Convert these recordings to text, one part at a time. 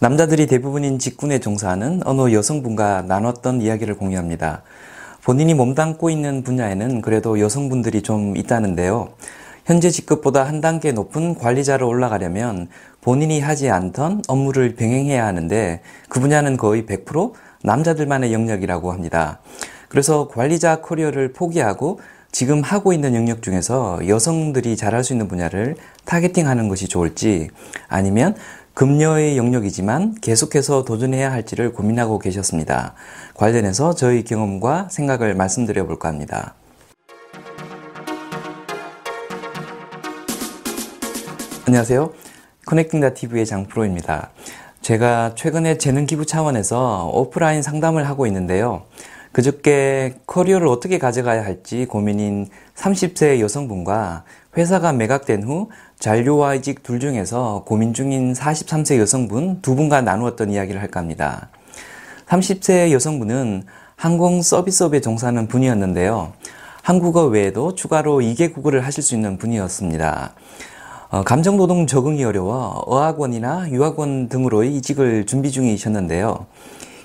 남자들이 대부분인 직군에 종사하는 어느 여성분과 나눴던 이야기를 공유합니다. 본인이 몸담고 있는 분야에는 그래도 여성분들이 좀 있다는데요. 현재 직급보다 한 단계 높은 관리자로 올라가려면 본인이 하지 않던 업무를 병행해야 하는데 그 분야는 거의 100% 남자들만의 영역이라고 합니다. 그래서 관리자 커리어를 포기하고 지금 하고 있는 영역 중에서 여성들이 잘할 수 있는 분야를 타겟팅하는 것이 좋을지 아니면 금녀의 영역이지만 계속해서 도전해야 할지를 고민하고 계셨습니다. 관련해서 저희 경험과 생각을 말씀드려 볼까 합니다. 안녕하세요. 커넥팅다 TV의 장프로입니다. 제가 최근에 재능 기부 차원에서 오프라인 상담을 하고 있는데요. 그저께 커리어를 어떻게 가져가야 할지 고민인 30세 여성분과 회사가 매각된 후 잔류와 이직 둘 중에서 고민 중인 43세 여성분 두 분과 나누었던 이야기를 할까 합니다. 30세 여성분은 항공 서비스업에 종사하는 분이었는데요. 한국어 외에도 추가로 2개 국어를 하실 수 있는 분이었습니다. 어, 감정노동 적응이 어려워 어학원이나 유학원 등으로의 이직을 준비 중이셨는데요.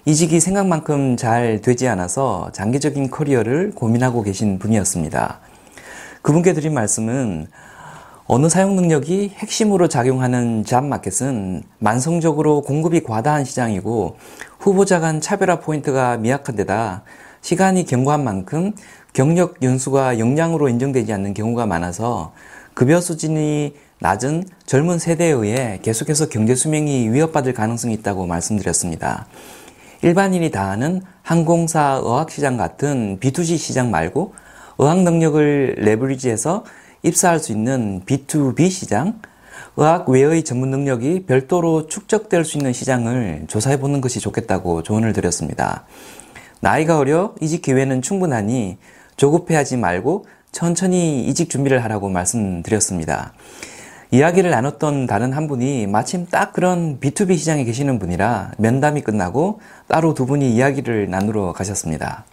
이직이 생각만큼 잘 되지 않아서 장기적인 커리어를 고민하고 계신 분이었습니다. 그분께 드린 말씀은 어느 사용 능력이 핵심으로 작용하는 잡마켓은 만성적으로 공급이 과다한 시장이고 후보자 간 차별화 포인트가 미약한 데다 시간이 경과한 만큼 경력 연수가 역량으로 인정되지 않는 경우가 많아서 급여 수준이 낮은 젊은 세대에 의해 계속해서 경제 수명이 위협받을 가능성이 있다고 말씀드렸습니다. 일반인이 다 아는 항공사 어학시장 같은 B2C 시장 말고 어학 능력을 레버리지해서 입사할 수 있는 B2B 시장, 의학 외의 전문 능력이 별도로 축적될 수 있는 시장을 조사해 보는 것이 좋겠다고 조언을 드렸습니다. 나이가 어려 이직 기회는 충분하니 조급해하지 말고 천천히 이직 준비를 하라고 말씀드렸습니다. 이야기를 나눴던 다른 한 분이 마침 딱 그런 B2B 시장에 계시는 분이라 면담이 끝나고 따로 두 분이 이야기를 나누러 가셨습니다.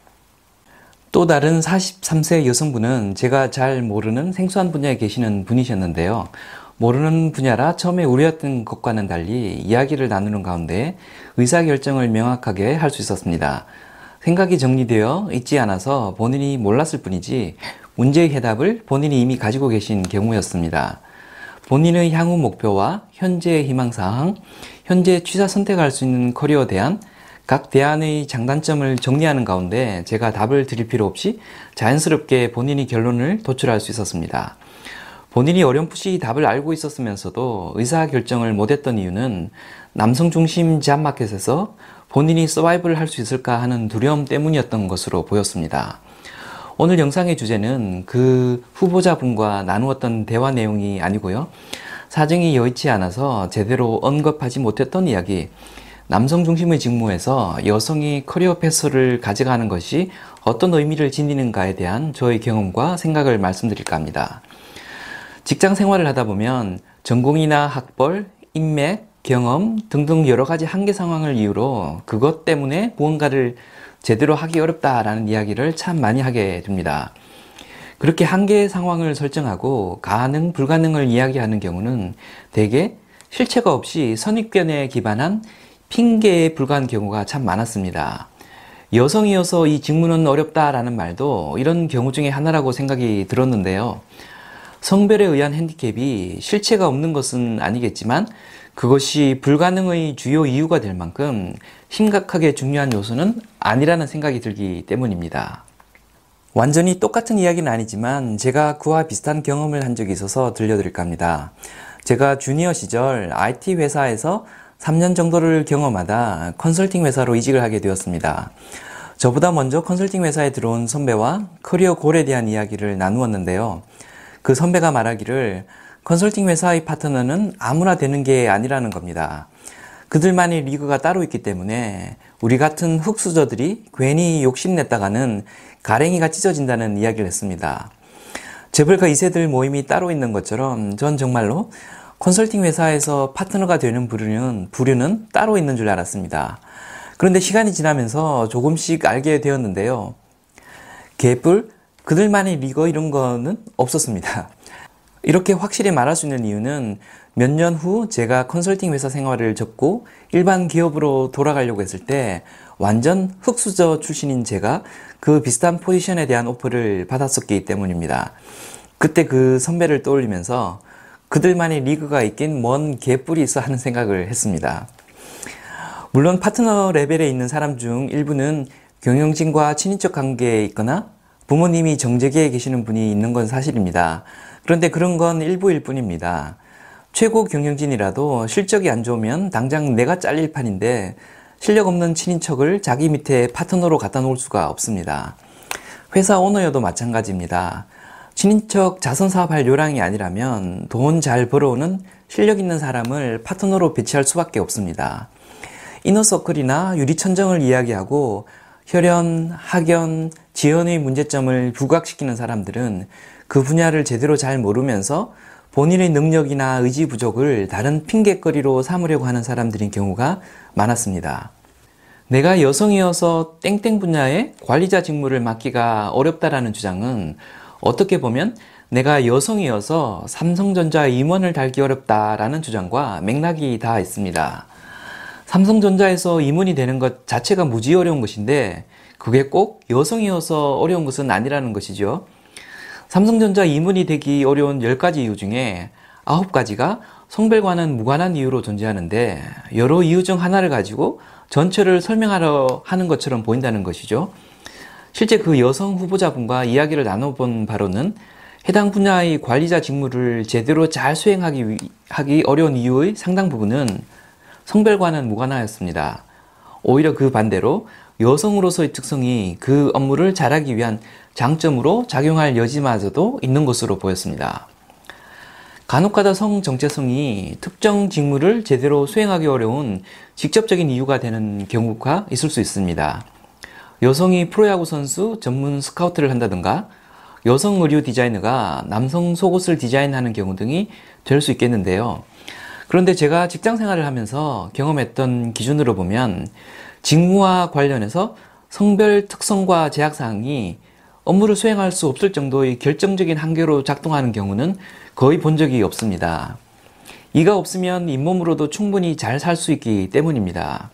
또 다른 43세 여성분은 제가 잘 모르는 생소한 분야에 계시는 분이셨는데요. 모르는 분야라 처음에 우려했던 것과는 달리 이야기를 나누는 가운데 의사결정을 명확하게 할 수 있었습니다. 생각이 정리되어 있지 않아서 본인이 몰랐을 뿐이지 문제의 해답을 본인이 이미 가지고 계신 경우였습니다. 본인의 향후 목표와 현재의 희망사항, 현재 취사 선택할 수 있는 커리어 대안, 각 대안의 장단점을 정리하는 가운데 제가 답을 드릴 필요 없이 자연스럽게 본인이 결론을 도출할 수 있었습니다. 본인이 어렴풋이 답을 알고 있었으면서도 의사결정을 못했던 이유는 남성 중심 제한마켓에서 본인이 서바이브를 할 수 있을까 하는 두려움 때문이었던 것으로 보였습니다. 오늘 영상의 주제는 그 후보자분과 나누었던 대화 내용이 아니고요. 사정이 여의치 않아서 제대로 언급하지 못했던 이야기, 남성 중심의 직무에서 여성이 커리어 패스를 가져가는 것이 어떤 의미를 지니는가에 대한 저의 경험과 생각을 말씀드릴까 합니다. 직장 생활을 하다 보면 전공이나 학벌, 인맥, 경험 등등 여러 가지 한계 상황을 이유로 그것 때문에 무언가를 제대로 하기 어렵다라는 이야기를 참 많이 하게 됩니다. 그렇게 한계 상황을 설정하고 가능, 불가능을 이야기하는 경우는 대개 실체가 없이 선입견에 기반한 핑계에 불과한 경우가 참 많았습니다. 여성이어서 이 직무는 어렵다라는 말도 이런 경우 중에 하나라고 생각이 들었는데요. 성별에 의한 핸디캡이 실체가 없는 것은 아니겠지만 그것이 불가능의 주요 이유가 될 만큼 심각하게 중요한 요소는 아니라는 생각이 들기 때문입니다. 완전히 똑같은 이야기는 아니지만 제가 그와 비슷한 경험을 한 적이 있어서 들려드릴까 합니다. 제가 주니어 시절 IT 회사에서 3년 정도를 경험하다 컨설팅 회사로 이직을 하게 되었습니다. 저보다 먼저 컨설팅 회사에 들어온 선배와 career goal에 대한 이야기를 나누었는데요. 그 선배가 말하기를 컨설팅 회사의 파트너는 아무나 되는 게 아니라는 겁니다. 그들만의 리그가 따로 있기 때문에 우리 같은 흑수저들이 괜히 욕심냈다가는 가랭이가 찢어진다는 이야기를 했습니다. 재벌가 2세들 모임이 따로 있는 것처럼 전 정말로 컨설팅 회사에서 파트너가 되는 부류는, 부류는 따로 있는 줄 알았습니다. 그런데 시간이 지나면서 조금씩 알게 되었는데요. 개뿔, 그들만의 리거 이런 거는 없었습니다. 이렇게 확실히 말할 수 있는 이유는 몇 년 후 제가 컨설팅 회사 생활을 접고 일반 기업으로 돌아가려고 했을 때 완전 흑수저 출신인 제가 그 비슷한 포지션에 대한 오퍼를 받았었기 때문입니다. 그때 그 선배를 떠올리면서 그들만의 리그가 있긴 뭔 개뿔이 있어 하는 생각을 했습니다. 물론 파트너 레벨에 있는 사람 중 일부는 경영진과 친인척 관계에 있거나 부모님이 정재계에 계시는 분이 있는 건 사실입니다. 그런데 그런 건 일부일 뿐입니다. 최고 경영진이라도 실적이 안 좋으면 당장 내가 잘릴 판인데 실력 없는 친인척을 자기 밑에 파트너로 갖다 놓을 수가 없습니다. 회사 오너여도 마찬가지입니다. 친인척 자선사업 할 요량이 아니라면 돈 잘 벌어오는 실력 있는 사람을 파트너로 배치할 수밖에 없습니다. 이너서클이나 유리천정을 이야기하고 혈연, 학연, 지연의 문제점을 부각시키는 사람들은 그 분야를 제대로 잘 모르면서 본인의 능력이나 의지 부족을 다른 핑계거리로 삼으려고 하는 사람들인 경우가 많았습니다. 내가 여성이어서 땡땡 분야의 관리자 직무를 맡기가 어렵다라는 주장은 어떻게 보면 내가 여성이어서 삼성전자 임원을 달기 어렵다라는 주장과 맥락이 다 있습니다. 삼성전자에서 임원이 되는 것 자체가 무지 어려운 것인데 그게 꼭 여성이어서 어려운 것은 아니라는 것이죠. 삼성전자 임원이 되기 어려운 10가지 이유 중에 9가지가 성별과는 무관한 이유로 존재하는데 여러 이유 중 하나를 가지고 전체를 설명하려 하는 것처럼 보인다는 것이죠. 실제 그 여성 후보자분과 이야기를 나눠본 바로는 해당 분야의 관리자 직무를 제대로 잘 수행하기 하기 어려운 이유의 상당 부분은 성별과는 무관하였습니다. 오히려 그 반대로 여성으로서의 특성이 그 업무를 잘하기 위한 장점으로 작용할 여지마저도 있는 것으로 보였습니다. 간혹가다 성 정체성이 특정 직무를 제대로 수행하기 어려운 직접적인 이유가 되는 경우가 있을 수 있습니다. 여성이 프로야구 선수 전문 스카우트를 한다든가 여성 의류 디자이너가 남성 속옷을 디자인하는 경우 등이 될 수 있겠는데요. 그런데 제가 직장 생활을 하면서 경험했던 기준으로 보면 직무와 관련해서 성별 특성과 제약사항이 업무를 수행할 수 없을 정도의 결정적인 한계로 작동하는 경우는 거의 본 적이 없습니다. 이가 없으면 잇몸으로도 충분히 잘 살 수 있기 때문입니다.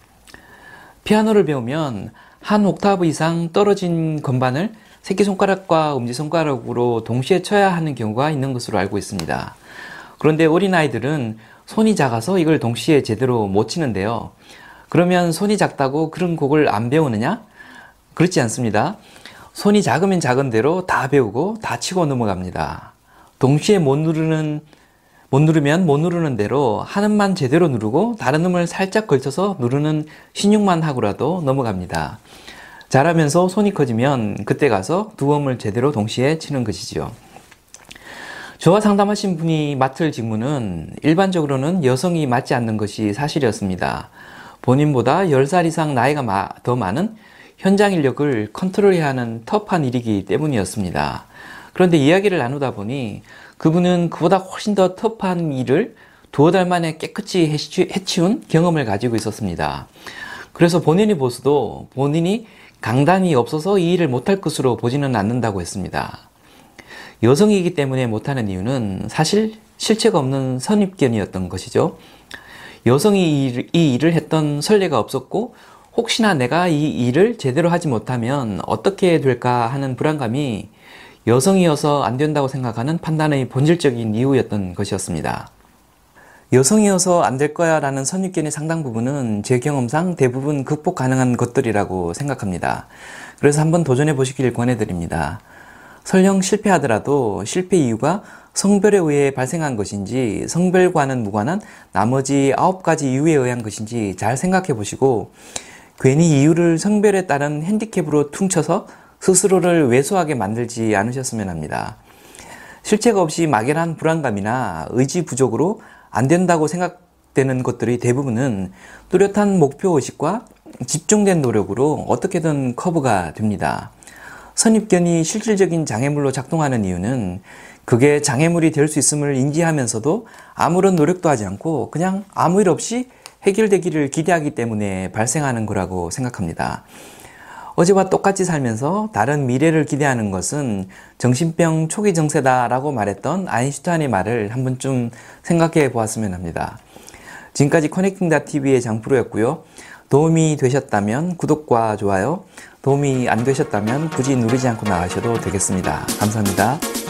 피아노를 배우면 한 옥타브 이상 떨어진 건반을 새끼손가락과 엄지손가락으로 동시에 쳐야 하는 경우가 있는 것으로 알고 있습니다. 그런데 어린아이들은 손이 작아서 이걸 동시에 제대로 못 치는데요. 그러면 손이 작다고 그런 곡을 안 배우느냐? 그렇지 않습니다. 손이 작으면 작은 대로 다 배우고 다 치고 넘어갑니다. 동시에 못 누르는 못 누르면 못 누르는 대로 하는만 제대로 누르고 다른 놈을 살짝 걸쳐서 누르는 신용만 하고라도 넘어갑니다. 잘하면서 손이 커지면 그때 가서 두 음을 제대로 동시에 치는 것이지요. 저와 상담하신 분이 맡을 직무는 일반적으로는 여성이 맡지 않는 것이 사실이었습니다. 본인보다 10살 이상 나이가 더 많은 현장 인력을 컨트롤해야 하는 터프한 일이기 때문이었습니다. 그런데 이야기를 나누다 보니 그분은 그보다 훨씬 더 터프한 일을 두어 달 만에 깨끗이 해치운 경험을 가지고 있었습니다. 그래서 본인이 보수도 본인이 강단이 없어서 이 일을 못할 것으로 보지는 않는다고 했습니다. 여성이기 때문에 못하는 이유는 사실 실체가 없는 선입견이었던 것이죠. 여성이 이 일을 했던 선례가 없었고 혹시나 내가 이 일을 제대로 하지 못하면 어떻게 될까 하는 불안감이 여성이어서 안 된다고 생각하는 판단의 본질적인 이유였던 것이었습니다. 여성이어서 안 될 거야 라는 선입견의 상당 부분은 제 경험상 대부분 극복 가능한 것들이라고 생각합니다. 그래서 한번 도전해 보시길 권해드립니다. 설령 실패하더라도 실패 이유가 성별에 의해 발생한 것인지 성별과는 무관한 나머지 아홉 가지 이유에 의한 것인지 잘 생각해 보시고 괜히 이유를 성별에 따른 핸디캡으로 퉁쳐서 스스로를 왜소하게 만들지 않으셨으면 합니다. 실체가 없이 막연한 불안감이나 의지 부족으로 안 된다고 생각되는 것들이 대부분은 뚜렷한 목표 의식과 집중된 노력으로 어떻게든 커브가 됩니다. 선입견이 실질적인 장애물로 작동하는 이유는 그게 장애물이 될 수 있음을 인지하면서도 아무런 노력도 하지 않고 그냥 아무 일 없이 해결되기를 기대하기 때문에 발생하는 거라고 생각합니다. 어제와 똑같이 살면서 다른 미래를 기대하는 것은 정신병 초기 증세다라고 말했던 아인슈타인의 말을 한 번쯤 생각해 보았으면 합니다. 지금까지 커넥팅 다TV의 장프로였고요. 도움이 되셨다면 구독과 좋아요, 도움이 안 되셨다면 굳이 누르지 않고 나가셔도 되겠습니다. 감사합니다.